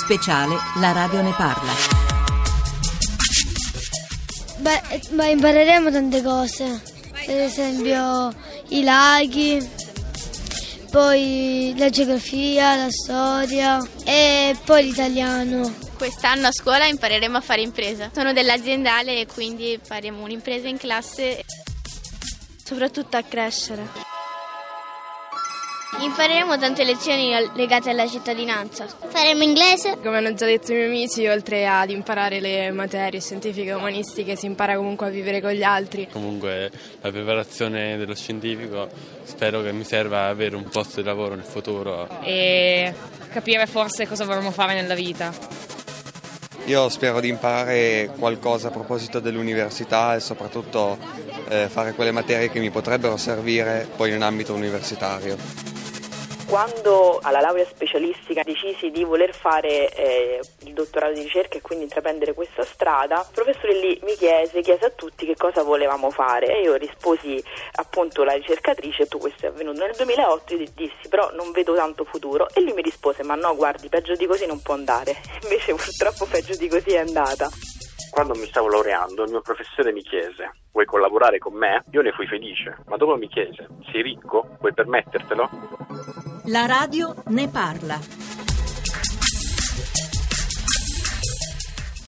Speciale La radio ne parla. Beh, ma impareremo tante cose, per esempio i laghi, poi la geografia, la storia e poi l'italiano. Quest'anno a scuola impareremo a fare impresa. Sono dell'aziendale e quindi faremo un'impresa in classe. Soprattutto a crescere. Impareremo tante lezioni legate alla cittadinanza. Faremo inglese. Come hanno già detto i miei amici, oltre ad imparare le materie scientifiche e umanistiche, si impara comunque a vivere con gli altri. Comunque la preparazione dello scientifico spero che mi serva ad avere un posto di lavoro nel futuro. E capire forse cosa vorremmo fare nella vita. Io spero di imparare qualcosa a proposito dell'università e soprattutto eh, fare quelle materie che mi potrebbero servire poi in ambito universitario. Quando alla laurea specialistica decisi di voler fare eh, il dottorato di ricerca e quindi intraprendere questa strada, il professore lì mi chiese, chiese a tutti che cosa volevamo fare e io risposi appunto la ricercatrice, tutto questo è avvenuto nel 2008 e dissi però non vedo tanto futuro e lui mi rispose ma no guardi peggio di così non può andare, invece purtroppo peggio di così è andata. Quando mi stavo laureando il mio professore mi chiese vuoi collaborare con me? Io ne fui felice, ma dopo mi chiese sei ricco? Puoi permettertelo? La radio ne parla.